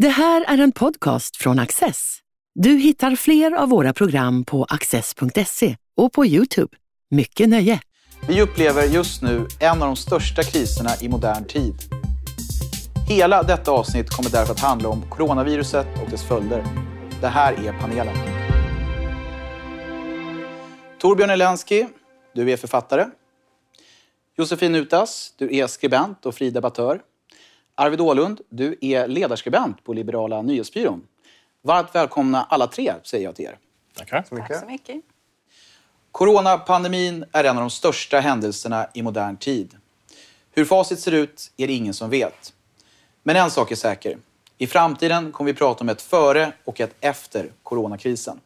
Det här är en podcast från Access. Du hittar fler av våra program på access.se och på Youtube. Mycket nöje! Vi upplever just nu en av de största kriserna i modern tid. Hela detta avsnitt kommer därför att handla om coronaviruset och dess följder. Det här är panelen. Torbjörn Elensky, du är författare. Josefin Utas, du är skribent och fri debattör. Arvid Ålund, du är ledarskribent på Liberala nyhetsbyrån. Varmt välkomna alla tre, säger jag till er. Tackar. Så mycket. Tack så mycket. Coronapandemin är en av de största händelserna i modern tid. Hur facit ser ut är det ingen som vet. Men en sak är säker. I framtiden kommer vi prata om ett före och ett efter coronakrisen.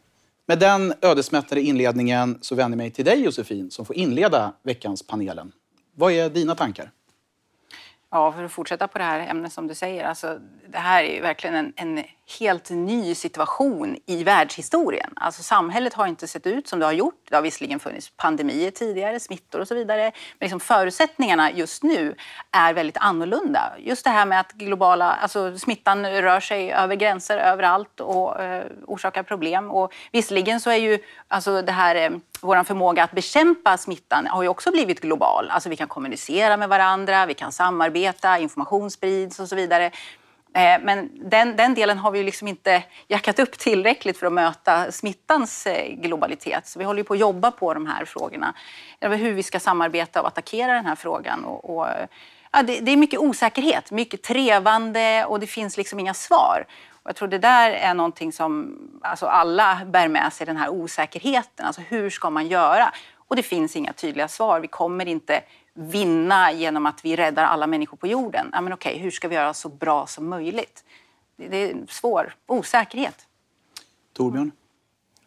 Med den ödesmättade inledningen så vänder jag mig till dig Josefin som får inleda veckans panelen. Vad är dina tankar? Ja, för att fortsätta på det här ämnet som du säger. Alltså, det här är ju verkligen en, en helt ny situation i världshistorien. Alltså, samhället har inte sett ut som det har gjort. Det har visserligen funnits pandemier tidigare, smittor och så vidare. Men liksom förutsättningarna just nu är väldigt annorlunda. Just det här med att globala, alltså, smittan rör sig över gränser överallt och eh, orsakar problem. Och visserligen så är ju alltså, det här, eh, vår förmåga att bekämpa smittan har ju också blivit global. Alltså, vi kan kommunicera med varandra, vi kan samarbeta, information sprids och så vidare. Eh, men den, den delen har vi ju liksom inte jackat upp tillräckligt för att möta smittans eh, globalitet. Så vi håller ju på att jobba på de här frågorna. Hur vi ska samarbeta och attackera den här frågan. Och, och, ja, det, det är mycket osäkerhet, mycket trevande och det finns liksom inga svar. Och jag tror det där är någonting som alltså alla bär med sig, den här osäkerheten. Alltså hur ska man göra? Och det finns inga tydliga svar. Vi kommer inte vinna genom att vi räddar alla människor på jorden. Ja, men okej, hur ska vi göra så bra som möjligt? Det det är en svår osäkerhet. Torbjörn?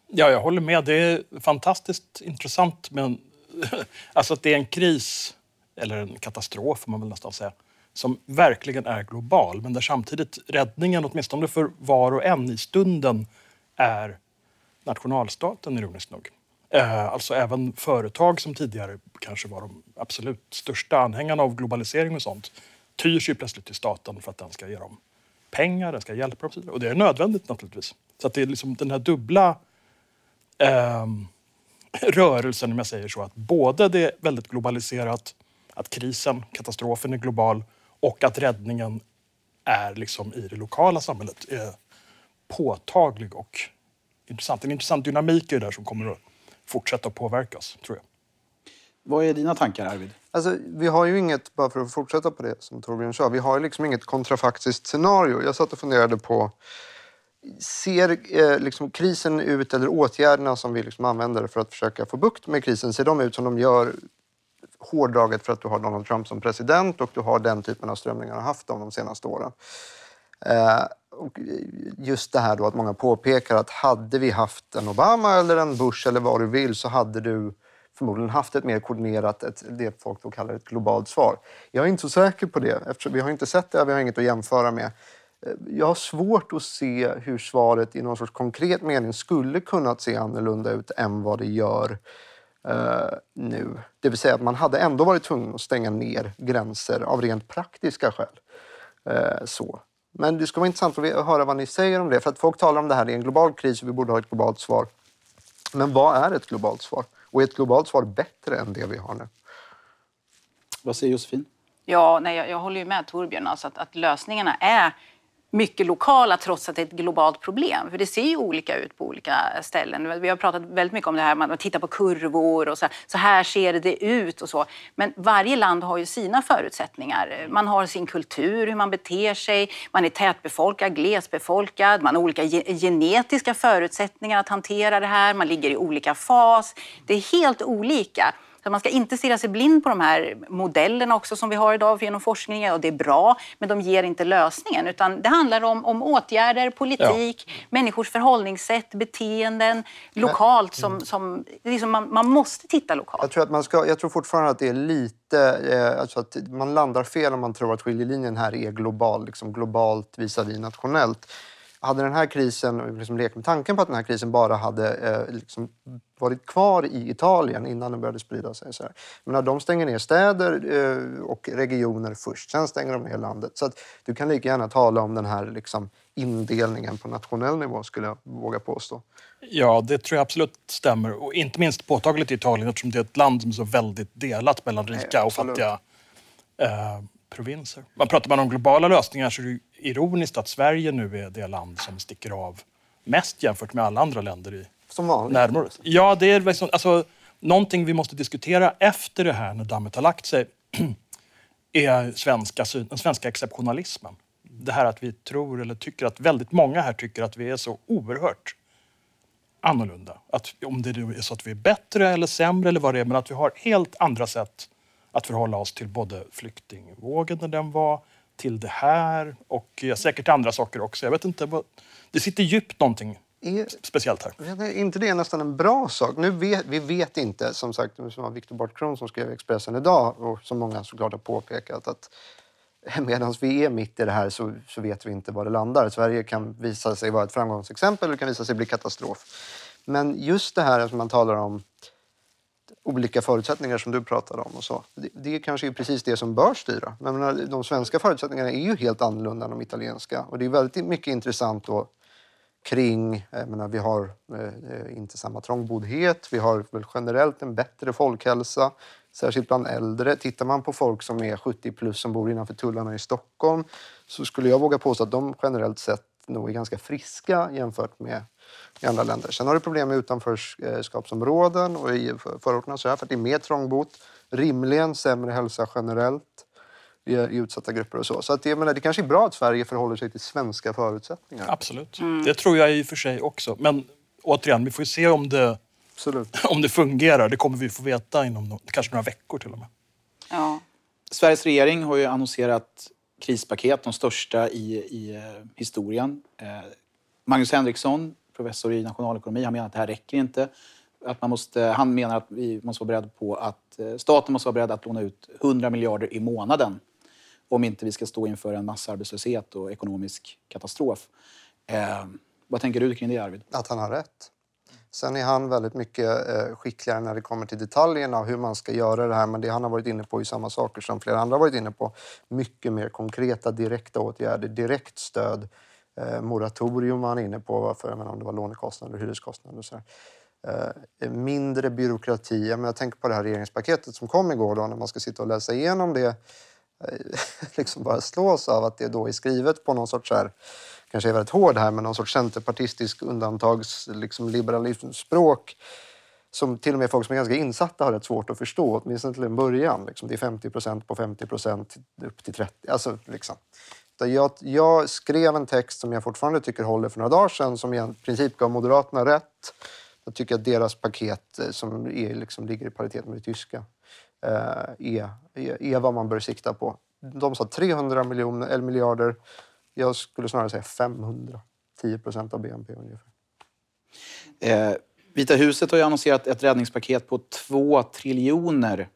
Ja, jag håller med. Det är fantastiskt intressant. Men, alltså att det är en kris, eller en katastrof får man väl nästan säga, som verkligen är global. Men där samtidigt räddningen, åtminstone för var och en i stunden, är nationalstaten, ironiskt nog. Eh, alltså även företag som tidigare kanske var de absolut största anhängarna av globalisering och sånt tyr sig plötsligt till staten för att den ska ge dem pengar, den ska hjälpa dem. och det är nödvändigt naturligtvis. Så att det är liksom den här dubbla eh, rörelsen, om jag säger så, att både det är väldigt globaliserat, att krisen, katastrofen är global och att räddningen är liksom i det lokala samhället är påtaglig och intressant. En intressant dynamik är det där som kommer att fortsätta att påverka oss, tror jag. Vad är dina tankar Arvid? Alltså, vi har ju inget, bara för att fortsätta på det som Torbjörn sa, vi har ju liksom inget kontrafaktiskt scenario. Jag satt och funderade på, ser eh, liksom krisen ut, eller åtgärderna som vi liksom använder för att försöka få bukt med krisen, ser de ut som de gör hårdraget för att du har Donald Trump som president och du har den typen av strömningar har haft de, de senaste åren? Eh, och just det här då att många påpekar att hade vi haft en Obama eller en Bush eller vad du vill så hade du förmodligen haft ett mer koordinerat, ett, det folk då kallar ett globalt svar. Jag är inte så säker på det eftersom vi har inte sett det, vi har inget att jämföra med. Eh, jag har svårt att se hur svaret i någon sorts konkret mening skulle kunnat se annorlunda ut än vad det gör eh, nu. Det vill säga att man hade ändå varit tvungen att stänga ner gränser av rent praktiska skäl. Eh, så. Men det skulle vara intressant att höra vad ni säger om det. För att folk talar om det här, det är en global kris och vi borde ha ett globalt svar. Men vad är ett globalt svar? Och är ett globalt svar bättre än det vi har nu? Vad säger Josefin? Ja, nej, jag, jag håller ju med Torbjörn alltså att, att lösningarna är mycket lokala trots att det är ett globalt problem. För det ser ju olika ut på olika ställen. Vi har pratat väldigt mycket om det här, man tittar på kurvor och så, så här ser det ut och så. Men varje land har ju sina förutsättningar. Man har sin kultur, hur man beter sig, man är tätbefolkad, glesbefolkad, man har olika ge- genetiska förutsättningar att hantera det här, man ligger i olika fas. Det är helt olika. Så man ska inte stirra sig blind på de här modellerna också som vi har idag genom forskningen. Och det är bra, men de ger inte lösningen. Utan det handlar om, om åtgärder, politik, människors förhållningssätt, beteenden lokalt. Som, som, det är liksom man, man måste titta lokalt. Jag tror, att man ska, jag tror fortfarande att det är lite... Eh, alltså att man landar fel om man tror att skiljelinjen här är global, liksom globalt visavi nationellt. Hade den här krisen, liksom lekt med tanken på att den här krisen bara hade eh, liksom varit kvar i Italien innan den började sprida sig. Så här. Men när de stänger ner städer eh, och regioner först, sen stänger de ner landet. Så att du kan lika gärna tala om den här liksom, indelningen på nationell nivå, skulle jag våga påstå. Ja, det tror jag absolut stämmer. Och inte minst påtagligt i Italien eftersom det är ett land som är så väldigt delat mellan rika och fattiga eh, provinser. Man pratar man om globala lösningar så är det ironiskt att Sverige nu är det land som sticker av mest jämfört med alla andra länder i Som vanligt. Ja, det är liksom, alltså, någonting vi måste diskutera efter det här när dammet har lagt sig är svenska, den svenska exceptionalismen. Det här att vi tror eller tycker att väldigt många här tycker att vi är så oerhört annorlunda. Att om det är så att vi är bättre eller sämre eller vad det är, men att vi har helt andra sätt att förhålla oss till både flyktingvågen när den var, till det här och säkert andra saker också. Jag vet inte, vad, det sitter djupt någonting Är, speciellt här. är inte det nästan en bra sak? Nu vet, vi vet inte, som sagt, som var Viktor Bartkron som skrev i Expressen idag och som många såklart har påpekat att medan vi är mitt i det här så, så vet vi inte var det landar. Sverige kan visa sig vara ett framgångsexempel det kan visa sig bli katastrof. Men just det här som man talar om olika förutsättningar som du pratade om och så. Det, det kanske är precis det som bör styra. Men menar, de svenska förutsättningarna är ju helt annorlunda än de italienska och det är väldigt mycket intressant då kring, jag menar, vi har eh, inte samma trångboddhet, vi har väl generellt en bättre folkhälsa, särskilt bland äldre. Tittar man på folk som är 70 plus som bor innanför tullarna i Stockholm så skulle jag våga påstå att de generellt sett nog är ganska friska jämfört med i andra länder. Sen har du problem med utanförskapsområden och i förorterna så här, för att det är mer trångbott. Rimligen sämre hälsa generellt i, i utsatta grupper och så. Så att det, menar, det kanske är bra att Sverige förhåller sig till svenska förutsättningar. Absolut. Det tror jag i och för sig också. Men återigen, vi får ju se om det, Absolut. om det fungerar. Det kommer vi få veta inom no- kanske några veckor till och med. Ja. Sveriges regering har ju annonserat krispaket, de största i, i eh, historien. Eh, Magnus Henriksson, professor i nationalekonomi, han menar att det här räcker inte. Att man måste, han menar att vi måste vara beredda på att eh, staten måste vara beredd att låna ut 100 miljarder i månaden om inte vi ska stå inför en massarbetslöshet och ekonomisk katastrof. Eh, vad tänker du kring det, Arvid? Att han har rätt. Sen är han väldigt mycket eh, skickligare när det kommer till detaljerna och hur man ska göra det här. Men det han har varit inne på är samma saker som flera andra har varit inne på. Mycket mer konkreta, direkta åtgärder, direkt stöd. Eh, moratorium var han inne på, för, jag menar, om det var lånekostnader, hyreskostnader och så eh, mindre byråkrati. Jag, menar, jag tänker på det här regeringspaketet som kom igår då, när man ska sitta och läsa igenom det. Liksom bara slås av att det då är skrivet på någon sorts så här, kanske är väldigt hård här, men någon sorts centerpartistisk undantags liksom liberalismspråk som till och med folk som är ganska insatta har rätt svårt att förstå, åtminstone till en början. Liksom, det är 50 procent på 50 procent upp till 30. Alltså, liksom. Jag, jag skrev en text som jag fortfarande tycker håller för några dagar sedan som i princip gav Moderaterna rätt. Jag tycker att deras paket eh, som är, liksom, ligger i paritet med det tyska eh, är, är, är vad man bör sikta på. De sa 300 miljoner, eller miljarder. Jag skulle snarare säga 500. 10 procent av BNP ungefär. Eh, Vita huset har ju annonserat ett räddningspaket på 2 triljoner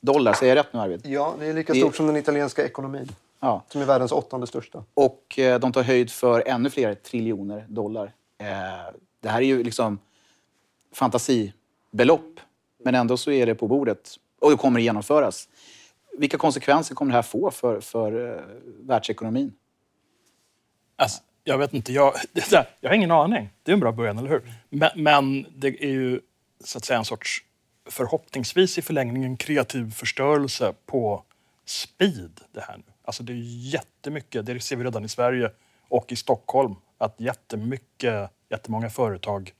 dollar. Säger jag rätt nu, Arvid? Ja, det är lika Det- stort som den italienska ekonomin. Ja. Som är världens åttonde största. Och eh, de tar höjd för ännu fler triljoner dollar. Eh, det här är ju liksom fantasibelopp, men ändå så är det på bordet och det kommer att genomföras. Vilka konsekvenser kommer det här få för, för eh, världsekonomin? Alltså, jag vet inte, jag, där, jag har ingen aning. Det är en bra början, eller hur? Men, men det är ju så att säga en sorts, förhoppningsvis i förlängningen, kreativ förstörelse på speed det här nu. Alltså det är jättemycket, det ser vi redan i Sverige och i Stockholm, att jättemycket, jättemånga företag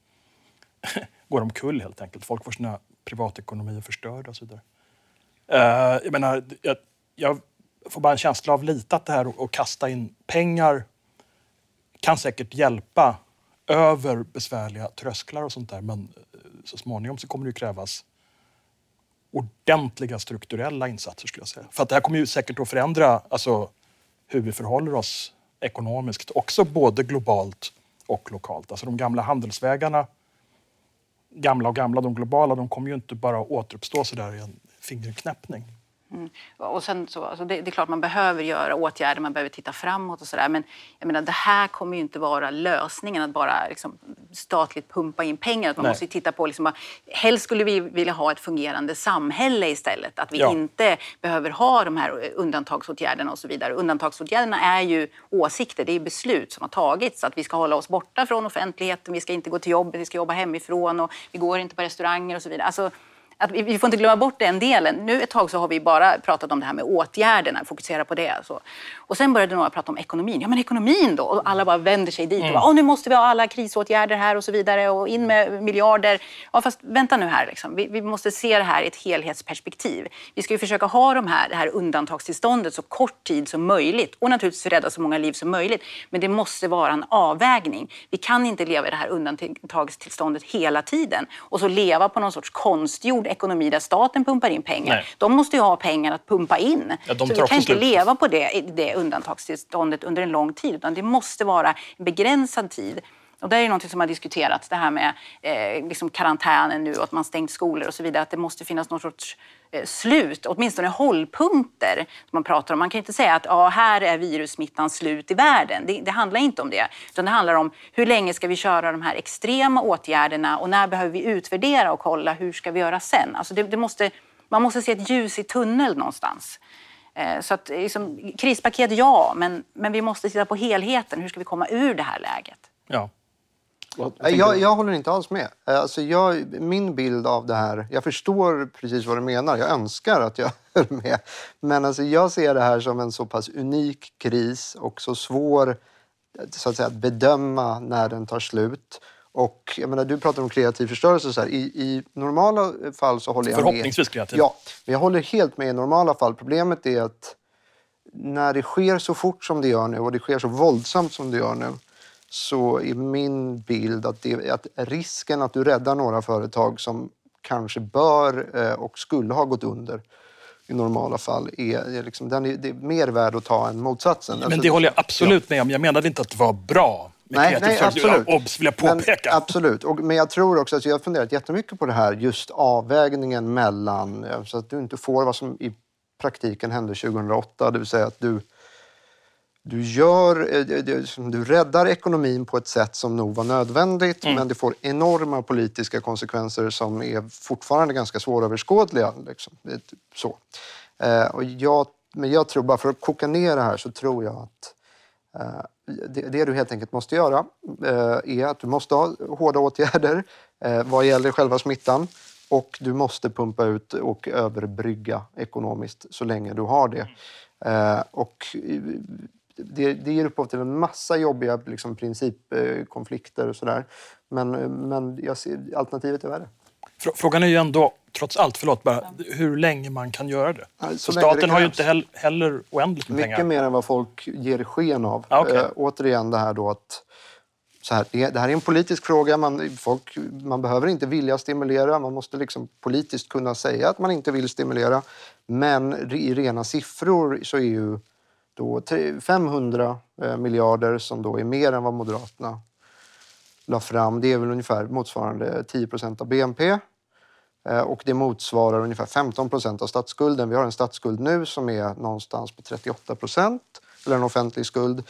går omkull helt enkelt. Folk får sina privatekonomier förstörda och så vidare. Eh, jag menar, jag, jag får bara en känsla av lite att det här att kasta in pengar kan säkert hjälpa över besvärliga trösklar och sånt där. Men eh, så småningom så kommer det ju krävas ordentliga strukturella insatser skulle jag säga. För att det här kommer ju säkert att förändra alltså, hur vi förhåller oss ekonomiskt, också både globalt och lokalt. Alltså de gamla handelsvägarna, gamla och gamla, de globala, de kommer ju inte bara att återuppstå sådär i en fingerknäppning. Mm. Och sen så, alltså det, det, är klart man behöver göra åtgärder, man behöver titta framåt och sådär. Men jag menar, det här kommer ju inte vara lösningen att bara liksom, statligt pumpa in pengar. Att man Nej. måste titta på, liksom, helst skulle vi vilja ha ett fungerande samhälle istället. Att vi ja. inte behöver ha de här undantagsåtgärderna och så vidare. Undantagsåtgärderna är ju åsikter, det är beslut som har tagits. Att vi ska hålla oss borta från offentligheten, vi ska inte gå till jobbet, vi ska jobba hemifrån och vi går inte på restauranger och så vidare. Alltså, att vi, vi får inte glömma bort den delen. Nu ett tag så har vi bara pratat om det här med åtgärderna, fokusera på det. Så. Och sen började några prata om ekonomin. Ja men ekonomin då? Och alla bara vänder sig dit. Mm. Och bara, nu måste vi ha alla krisåtgärder här och så vidare och in med miljarder. Ja fast vänta nu här, liksom. vi, vi, måste se det här i ett helhetsperspektiv. Vi ska ju försöka ha de här, det här undantagstillståndet så kort tid som möjligt och naturligtvis rädda så många liv som möjligt. Men det måste vara en avvägning. Vi kan inte leva i det här undantagstillståndet hela tiden och så leva på någon sorts konstgjord ekonomi där staten pumpar in pengar. Nej. De måste ju ha pengar att pumpa in. Ja, så vi kan inte slut. leva på det, det undantagstillståndet under en lång tid utan det måste vara en begränsad tid. Och det är något som har diskuterats, det här med eh, liksom karantänen nu och att man stängt skolor och så vidare. Att det måste finnas någon sorts eh, slut, åtminstone hållpunkter. Som man pratar om. Man kan inte säga att ah, här är virussmittan slut i världen. Det, det, handlar inte om det. Utan det handlar om hur länge ska vi köra de här extrema åtgärderna och när behöver vi utvärdera och kolla hur ska vi göra sen? Alltså det, det måste, man måste se ett ljus i tunnel någonstans. Eh, så att, liksom, krispaket, ja, men, men vi måste titta på helheten. Hur ska vi komma ur det här läget? Ja. Jag, jag, håller inte alls med. Eh, alltså jag, min bild av det här... Jag förstår precis vad du menar. Jag önskar att jag höll med. Men alltså jag ser det här som en så pass unik kris och så svår så att, säga, att bedöma när den tar slut. Och jag menar, du pratar om kreativ förstörelse. Så här. I, I, normala fall så håller jag med. Förhoppningsvis kreativ. Ja, men jag håller helt med i normala fall. Problemet är att när det sker så fort som det gör nu och det sker så våldsamt som det gör nu så är min bild att, det, att risken att du räddar några företag som kanske bör eh, och skulle ha gått under i normala fall är, är liksom, den är, det är mer värd att ta än motsatsen. Men alltså, det håller jag absolut ja. med om. Jag menade inte att det var bra nej, nej, absolut. Obs, vill jag påpeka. Men, absolut. Och, men jag tror också att jag har funderat jättemycket på det här, just avvägningen mellan, så att du inte får vad som i praktiken hände 2008, det vill säga att du du, gör, eh, du räddar ekonomin på ett sätt som nog var nödvändigt mm. men det får enorma politiska konsekvenser som är fortfarande ganska svåröverskådliga. Liksom. Så. Eh, och jag, men jag tror, bara för att koka ner det här, så tror jag att eh, det, det, du helt enkelt måste göra är att du måste ha hårda åtgärder vad gäller själva smittan och du måste pumpa ut och överbrygga ekonomiskt så länge du har det. Mm. och det, det ger upphov till en massa jobbiga liksom, principkonflikter och sådär. Men, men jag ser, alternativet är värre. Frågan är ju ändå, trots allt, förlåt bara, hur länge man kan göra det. Så staten har ju inte heller oändligt med Mycket pengar. Mycket mer än vad folk ger sken av. Ah, okay. äh, återigen det här då att så här, det, det, här är en politisk fråga. Man, folk, man behöver inte vilja stimulera. Man måste liksom politiskt kunna säga att man inte vill stimulera. Men i rena siffror så är ju då 500 eh, miljarder som då är mer än vad Moderaterna la fram. Det är väl ungefär motsvarande 10 procent av BNP. Eh, och det motsvarar ungefär 15 procent av statsskulden. Vi har en statsskuld nu som är någonstans på 38 procent, eller en offentlig skuld.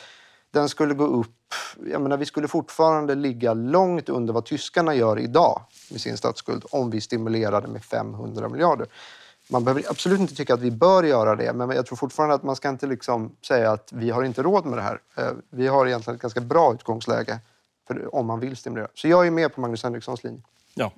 Den skulle gå upp, jag menar vi skulle fortfarande ligga långt under vad tyskarna gör idag med sin statsskuld om vi stimulerade med 500 miljarder. Man behöver absolut inte tycka att vi bör göra det, men jag tror fortfarande att man ska inte liksom säga att vi har inte råd med det här. Eh, vi har egentligen ett ganska bra utgångsläge för, om man vill stimulera. Så jag är med på Magnus Henrikssons linje. Ja.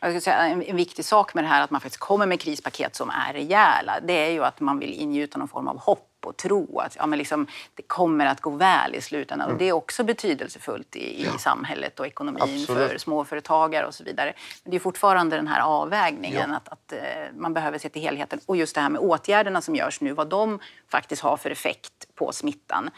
Jag ska säga, en, en viktig sak med det här att man faktiskt kommer med krispaket som är rejäla, det är ju att man vill ingjuta någon form av hopp och tro att ja, men liksom, det kommer att gå väl i slutändan. Mm. Och det är också betydelsefullt i, i ja. samhället och ekonomin Absolut. för småföretagare och så vidare. Men det är fortfarande den här avvägningen ja. att, att uh, man behöver se till helheten. Och just det här med åtgärderna som görs nu, vad de faktiskt har för effekt på smittan.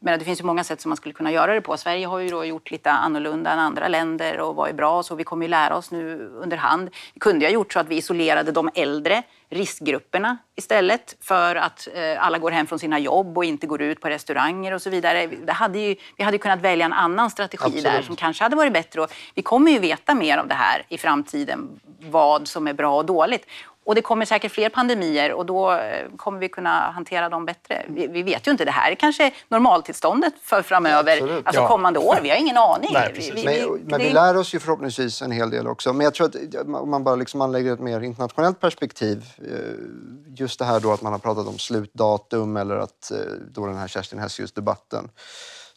Men det finns ju många sätt som man skulle kunna göra det på. Sverige har ju då gjort lite annorlunda än andra länder och vad är bra så. Vi kommer ju lära oss nu under hand. Vi kunde ha gjort så att vi isolerade de äldre riskgrupperna istället för att eh, alla går hem från sina jobb och inte går ut på restauranger och så vidare. Det hade ju, vi hade kunnat välja en annan strategi Absolut. där som kanske hade varit bättre. Och vi kommer ju veta mer av det här i framtiden, vad som är bra och dåligt. Och det kommer säkert fler pandemier och då eh, kommer vi kunna hantera dem bättre. Vi, vi vet ju inte, det här är kanske normaltillståndet för framöver, Absolut. alltså Ja. kommande år. Vi har ingen aning. Nej, precis. vi, Men, men vi lär oss ju förhoppningsvis en hel del också. Men jag tror att om man bara liksom anlägger ett mer internationellt perspektiv. eh, Just det här då att man har pratat om slutdatum eller att eh, då den här Kerstin Hessius-debatten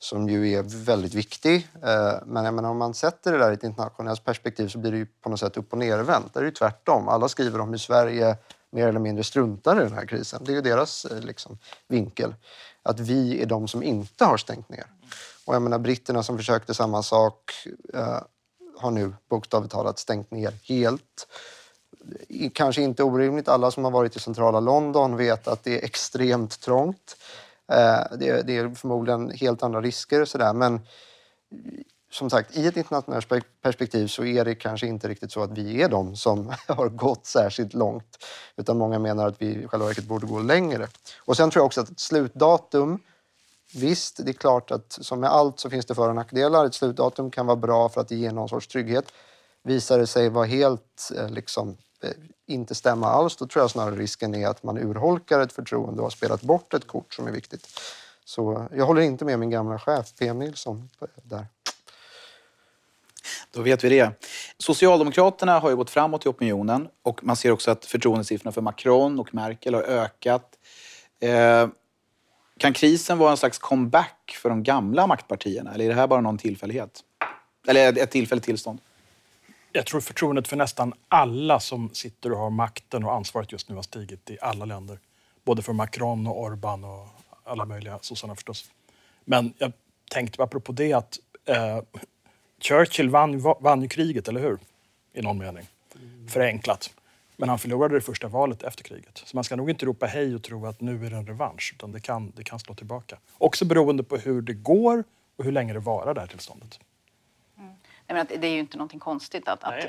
som ju är väldigt viktig. Eh, men jag menar, om man sätter det där i ett internationellt perspektiv så blir det ju på något sätt upp och nervänt. Det är ju tvärtom. Alla skriver om hur Sverige mer eller mindre struntar i den här krisen. Det är ju deras eh, liksom, vinkel. Att vi är de som inte har stängt ner. Och jag menar britterna som försökte samma sak eh, har nu bokstavligt talat stängt ner helt. Kanske inte orimligt. Alla som har varit i centrala London vet att det är extremt trångt. Eh, det, är, det är förmodligen helt andra risker och sådär. Men som sagt, i ett internationellt perspektiv så är det kanske inte riktigt så att vi är de som har gått särskilt långt. Utan många menar att vi i själva verket borde gå längre. Och sen tror jag också att ett slutdatum Visst, det är klart att som med allt så finns det för och nackdelar. Ett slutdatum kan vara bra för att det ger någon sorts trygghet. Visar det sig vara helt eh, liksom, eh, inte stämma alls, då tror jag snarare risken är att man urholkar ett förtroende och har spelat bort ett kort som är viktigt. Så jag håller inte med min gamla chef PM Nilsson där. Då vet vi det. Socialdemokraterna har ju gått framåt i opinionen och man ser också att förtroendesiffrorna för Macron och Merkel har ökat. Eh, kan krisen vara en slags comeback för de gamla maktpartierna eller är det här bara någon tillfällighet? Eller ett tillfälligt tillstånd? Jag tror förtroendet för nästan alla som sitter och har makten och ansvaret just nu har stigit i alla länder. Både för Macron och Orban och alla möjliga sossarna förstås. Men jag tänkte apropå det att eh, Churchill vann, vann ju kriget, eller hur? I någon mening. Mm. Förenklat. Men han förlorade det första valet efter kriget. Så man ska nog inte ropa hej och tro att nu är det en revansch. Utan det kan, det kan slå tillbaka. Också beroende på hur det går och hur länge det varar det här tillståndet. Menar, det är ju inte någonting konstigt. Att, att,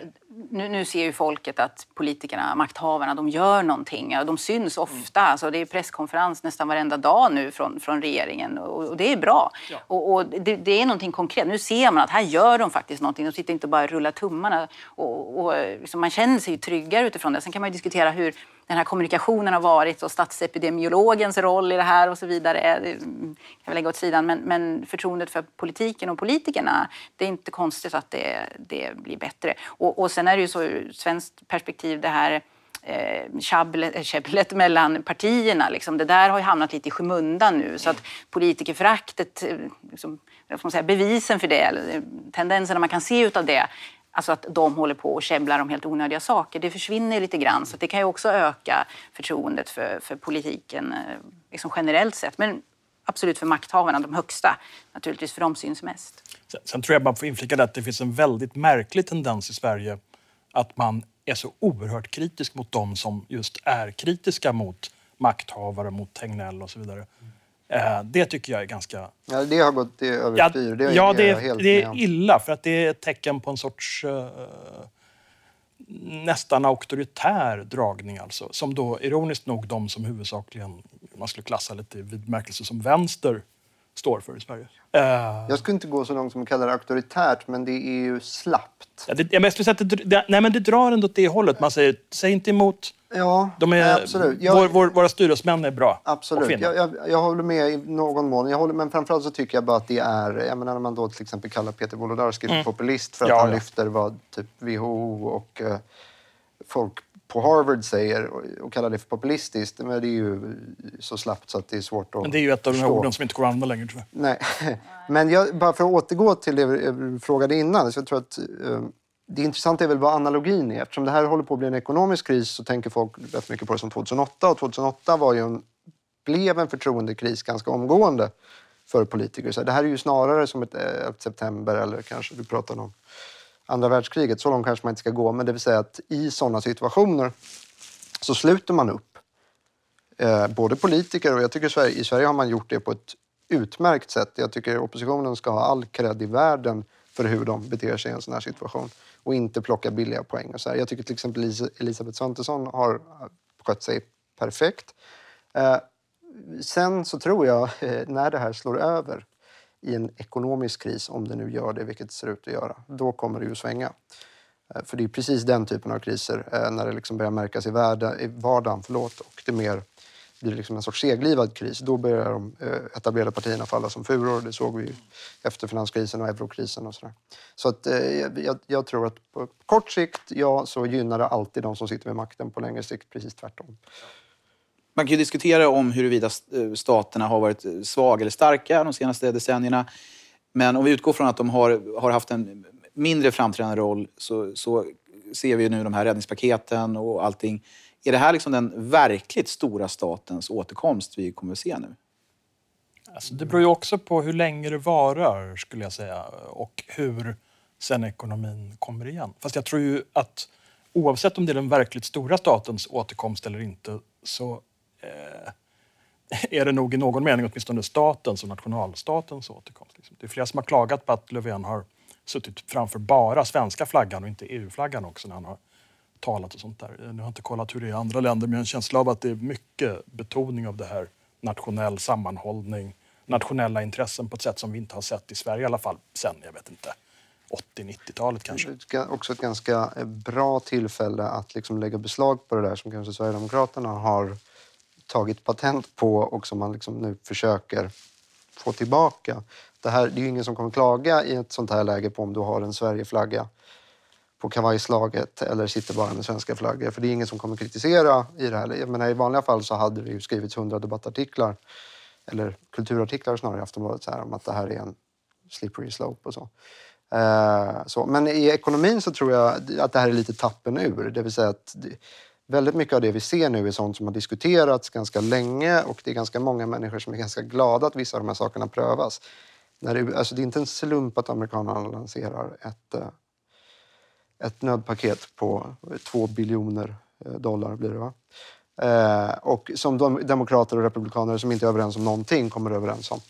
nu, nu ser ju folket att politikerna, makthavarna, de gör någonting. Ja, De syns ofta. Alltså, det är presskonferens nästan varenda dag nu från, från regeringen och, och det är bra. Och, och det, det är någonting konkret. Nu ser man att här gör de faktiskt någonting. De sitter inte bara och rullar tummarna. Och, och, liksom, man känner sig ju tryggare utifrån det. Sen kan man ju diskutera hur den här kommunikationen har varit och statsepidemiologens roll i det här och så vidare. Eh, det kan vi lägga åt sidan. Men, men förtroendet för politiken och politikerna, det är inte konstigt att det, det blir bättre. Och, och sen är det ju så ur svenskt perspektiv det här eh, käbblet, eh, käbblet mellan partierna. Liksom. Det där har ju hamnat lite i skymundan nu. Så att politikerföraktet, eh, liksom, säga, bevisen för det, tendenserna man kan se utav det, Alltså att de håller på och käbblar om helt onödiga saker. Det försvinner lite grann. Så det kan ju också öka förtroendet för, för politiken eh, liksom generellt sett. Men absolut för makthavarna, de högsta. Naturligtvis för de syns mest. Sen, sen tror jag man får inflika att det finns en väldigt märklig tendens i Sverige att man är så oerhört kritisk mot dem som just är kritiska mot makthavare, mot Tegnell och så vidare. Eh, det tycker jag är ganska... Ja, det har gått Ja, överstyr. Ja, är det är, helt det är illa för att det är ett tecken på en sorts eh, nästan auktoritär dragning alltså. Som då ironiskt nog de som huvudsakligen man skulle klassa lite i vid bemärkelse som vänster står för i Sverige. Eh, Jag skulle inte gå så långt som att kalla det auktoritärt, men det är ju slappt. Ja, det, jag måste säga att det, det, nej, men det drar ändå åt det hållet. Man säger, säg inte emot. Ja, De är, absolut. Jag, vår, vår, våra styresmän är bra. Absolut. Jag, jag, jag håller med i någon mån. Jag håller, men framförallt så tycker jag bara att det är... Jag menar när man då till exempel kallar Peter Wolodarski för populist för att Mm. Ja, han ja. lyfter vad typ WHO och eh, folk på Harvard säger och, och kallar det för populistiskt. Men det är ju så slappt så att det är svårt att Men det är ju ett av de här förstå. orden som inte går att använda längre tror jag. Nej, men jag, bara för att återgå till det du frågade innan. Så jag tror att, eh, det intressanta är väl vad analogin är. Eftersom det här håller på att bli en ekonomisk kris så tänker folk rätt mycket på det som 2008. Och 2008 var ju en, blev en förtroendekris ganska omgående för politiker. Så det här är ju snarare som ett eh, 11 september eller kanske du pratar om andra världskriget. Så långt kanske man inte ska gå. Men det vill säga att i sådana situationer så sluter man upp eh, både politiker och jag tycker Sverige, i Sverige har man gjort det på ett utmärkt sätt. Jag tycker oppositionen ska ha all cred i världen för hur de beter sig i en sån här situation och inte plocka billiga poäng. Och så här. Jag tycker till exempel Elisabeth Svantesson har skött sig perfekt. Eh, sen så tror jag, eh, när det här slår över i en ekonomisk kris, om det nu gör det, vilket det ser ut att göra, då kommer det ju svänga. Eh, för det är precis den typen av kriser, eh, när det liksom börjar märkas i, värde, i vardagen förlåt, och det mer blir liksom en sorts seglivad kris. Då börjar de eh, etablerade partierna falla som furor. Det såg vi efter finanskrisen och eurokrisen. Och sådär. Så att, eh, jag, jag, tror att på kort sikt, ja, så gynnar det alltid de som sitter vid makten. På längre sikt precis tvärtom. Man kan ju diskutera om huruvida eh, staterna har varit svaga eller starka de senaste decennierna. Men om vi utgår från att de har, har haft en mindre framträdande roll så, så ser vi nu de här räddningspaketen och allting. Är det här liksom den verkligt stora statens återkomst vi kommer att se nu? Alltså det beror ju också på hur länge det varar, skulle jag säga, och hur sen ekonomin kommer igen. Fast jag tror ju att oavsett om det är den verkligt stora statens återkomst eller inte så eh, är det nog i någon mening åtminstone statens och nationalstatens återkomst. Liksom. Det är flera som har klagat på att Löfven har suttit framför bara svenska flaggan och inte EU-flaggan också när han har talat och sånt där. Nu har jag inte kollat hur det är i andra länder men jag har en känsla av att det är mycket betoning av det här nationell sammanhållning, nationella intressen på ett sätt som vi inte har sett i Sverige i alla fall sen, jag vet inte, 80-90-talet kanske. Det är också ett ganska eh, bra tillfälle att liksom lägga beslag på det där som kanske Sverigedemokraterna har tagit patent på och som man liksom nu försöker få tillbaka. Det, här, det är ju ingen som kommer klaga i ett sånt här läge på om du har en Sverigeflagga på kavajslaget eller sitter bara med svenska flaggor. För det är ingen som kommer kritisera i det här. Jag menar, I vanliga fall så hade det ju skrivits hundra debattartiklar eller kulturartiklar snarare i Aftonbladet så här, om att det här är en slippery slope och så. Eh, så. Men i ekonomin så tror jag att det här är lite tappen ur. Det vill säga att väldigt mycket av det vi ser nu är sånt som har diskuterats ganska länge och det är ganska många människor som är ganska glada att vissa av de här sakerna prövas. När det, alltså det är inte en slump att amerikanerna lanserar ett, eh, ett nödpaket på 2 biljoner eh, dollar blir det va? Eh, och som de demokrater och republikaner som inte är överens om någonting kommer överens om.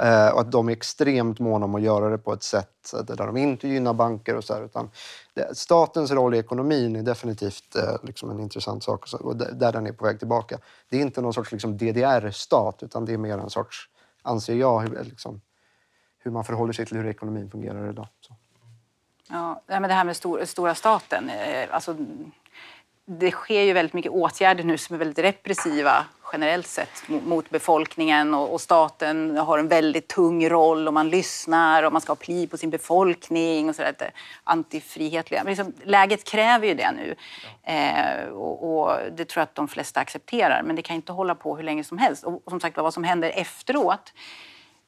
Eh, och att de är extremt måna om att göra det på ett sätt där de inte gynnar banker och så här, utan det, statens roll i ekonomin är definitivt eh, liksom en intressant sak och där den är på väg tillbaka. Det är inte någon sorts liksom, DDR-stat utan det är mer en sorts, anser jag, hur, liksom, hur man förhåller sig till hur ekonomin fungerar idag. Så. Ja, men det här med stor, stora staten, eh, alltså det sker ju väldigt mycket åtgärder nu som är väldigt repressiva generellt sett mot befolkningen och, staten har en väldigt tung roll och man lyssnar och man ska ha pli på sin befolkning och sådär. Antifrihetliga. liksom, läget kräver ju det nu eh, och, och, det tror jag att de flesta accepterar. Men det kan inte hålla på hur länge som helst. Och, och som sagt vad som händer efteråt,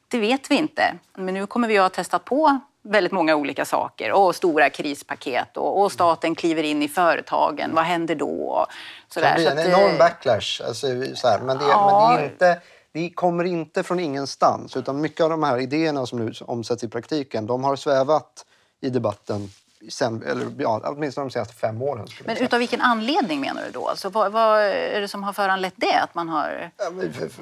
det vet vi inte. Men nu kommer vi att ha testat på väldigt många olika saker och stora krispaket och, och staten kliver in i företagen. Vad händer då? Så det blir en enorm eh, backlash. Alltså, så här, men, det, ja. men det, inte, det kommer inte från ingenstans utan mycket av de här idéerna som nu omsätts i praktiken de har svävat i debatten sen, eller, ja, åtminstone de senaste fem åren. Men utav vilken anledning menar du då? Alltså, vad, vad, är det som har föranlett det? Att man har... Ja,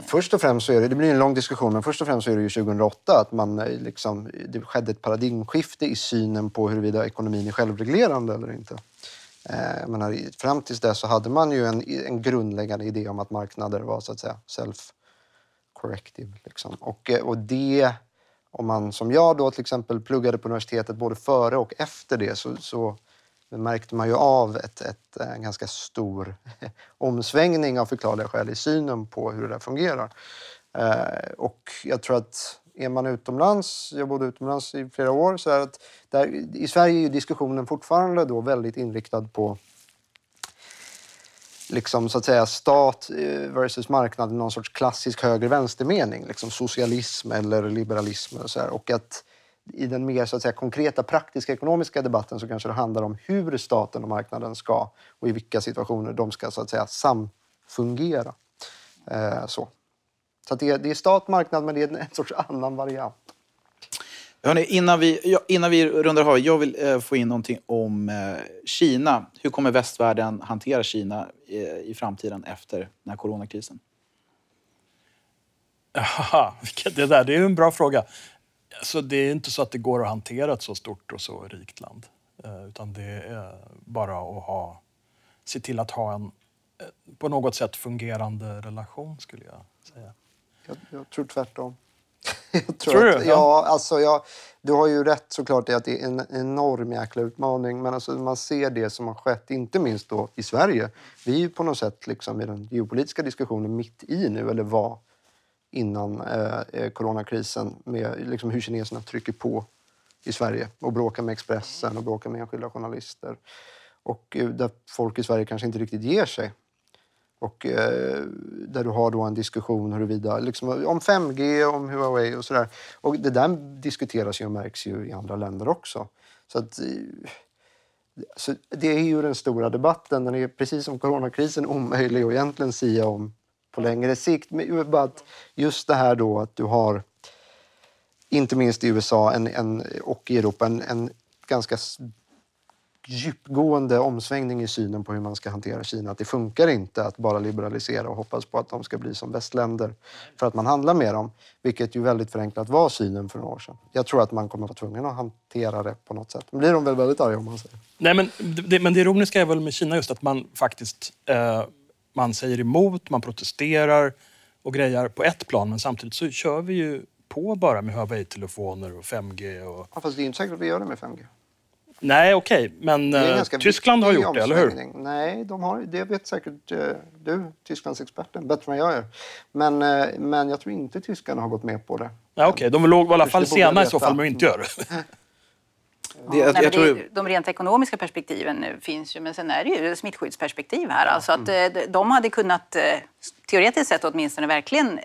först och främst så är det, det blir en lång diskussion, men först och främst så är det ju 2008 att man eh, liksom, det skedde ett paradigmskifte i synen på huruvida ekonomin är självreglerande eller inte. Eh, menar, fram tills dess så hade man ju en, en grundläggande idé om att marknader var så att säga self-corrective. Liksom. Och, eh, och det om man som jag då till exempel pluggade på universitetet både före och efter det så, så märkte man ju av ett, ett, en ganska stor omsvängning av förklarliga skäl i synen på hur det där fungerar. Eh, och jag tror att är man utomlands, jag bodde utomlands i flera år, så är att där, i Sverige är diskussionen fortfarande då väldigt inriktad på liksom, så att säga, stat eh, versus marknad i någon sorts klassisk höger-vänster-mening. Liksom socialism eller liberalism. Och, så här. och att i den mer så att säga, konkreta praktiska ekonomiska debatten så kanske det handlar om hur staten och marknaden ska och i vilka situationer de ska så att säga samfungera. Eh, så så det, är, det är stat, marknad, men det är en, en sorts annan variant. Hörrni, innan, vi, ja, innan vi rundar av, jag vill eh, få in någonting om eh, Kina. Hur kommer västvärlden hantera Kina eh, i framtiden efter den här coronakrisen? Ja, det där det är en bra fråga. Alltså, det är inte så att det går att hantera ett så stort och så rikt land. Eh, utan det är bara att ha, se till att ha en på något sätt fungerande relation, skulle jag säga. Jag, jag tror tvärtom. jag tror, tror att, du? Ja, alltså jag, du har ju rätt såklart i att det är en enorm jäkla utmaning. Men alltså, man ser det som har skett, inte minst då i Sverige. Vi är ju på något sätt liksom i den geopolitiska diskussionen mitt i nu, eller var innan eh, eh, coronakrisen med liksom hur kineserna trycker på i Sverige och bråkar med Expressen och bråkar med enskilda journalister. Och eh, där folk i Sverige kanske inte riktigt ger sig. Och eh, där du har då en diskussion huruvida, liksom, om 5G, om Huawei och sådär. Och det där diskuteras ju och märks ju i andra länder också. Så att, eh, så det är ju den stora debatten. Den är precis som coronakrisen omöjlig att egentligen sia om på längre sikt. Men bara att just det här då att du har, inte minst i USA en, en, och i Europa, en, en ganska djupgående omsvängning i synen på hur man ska hantera Kina. Att det funkar inte att bara liberalisera och hoppas på att de ska bli som västländer för att man handlar med dem. Vilket ju väldigt förenklat var synen för några år sedan. Jag tror att man kommer att vara tvungen att hantera det på något sätt. Men blir de väl väldigt arga om man säger. Nej, men det, men det ironiska är väl med Kina just att man faktiskt eh, man säger emot, man protesterar och grejar på ett plan. Men samtidigt så kör vi ju på bara med Huawei-telefoner och 5G. Och... Ja, fast det är inte säkert att vi gör det med 5G. Nej, okej, okay. men eh, Tyskland har gjort det, eller hur? Nej, de har, det vet säkert eh, du, Tysklandsexperten, bättre än jag gör. Men, eh, men jag tror inte tyskarna har gått med på det. Ja, okej, okay. de låg i alla fall sena i så fall att inte göra det. Det, jag, Nej, tror... det, de rent ekonomiska perspektiven finns ju, men sen är det ju smittskyddsperspektiv här. Alltså att mm. de hade kunnat, teoretiskt sett åtminstone, verkligen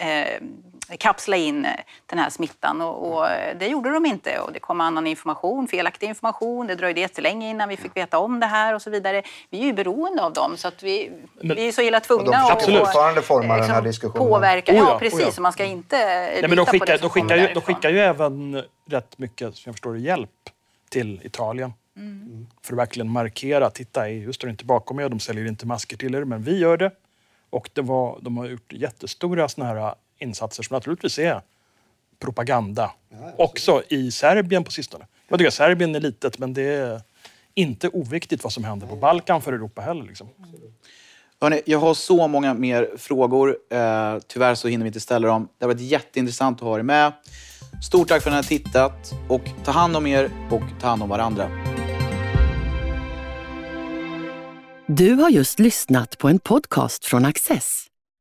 kapsla in eh, den här smittan och, och, eh, det gjorde de inte och det kom annan information, felaktig information, det dröjde jättelänge innan vi fick veta om det här och så vidare. Vi är ju beroende av dem så att vi, Men, vi är så illa tvungna att fortfarande forma liksom, den här liksom diskussionen. Påverka, oh ja, ja, precis, oh ja. man ska inte Nej, men de skickar, på det de skickar, ju, de skickar ju även rätt mycket, som jag förstår hjälp till Italien. Mm. För att verkligen markera, titta EU står inte bakom er, de säljer inte masker till er, men vi gör det. Och det var, de har gjort jättestora såna här insatser som naturligtvis är propaganda. Ja, också i Serbien på sistone. Jag tycker Serbien är litet men det är inte oviktigt vad som händer på Balkan för Europa heller. Liksom. Hörrni, jag har så många mer frågor. Eh, tyvärr så hinner vi inte ställa dem. Det har varit jätteintressant att ha er med. Stort tack för att ni har tittat och ta hand om er och ta hand om varandra. Du har just lyssnat på en podcast från Access.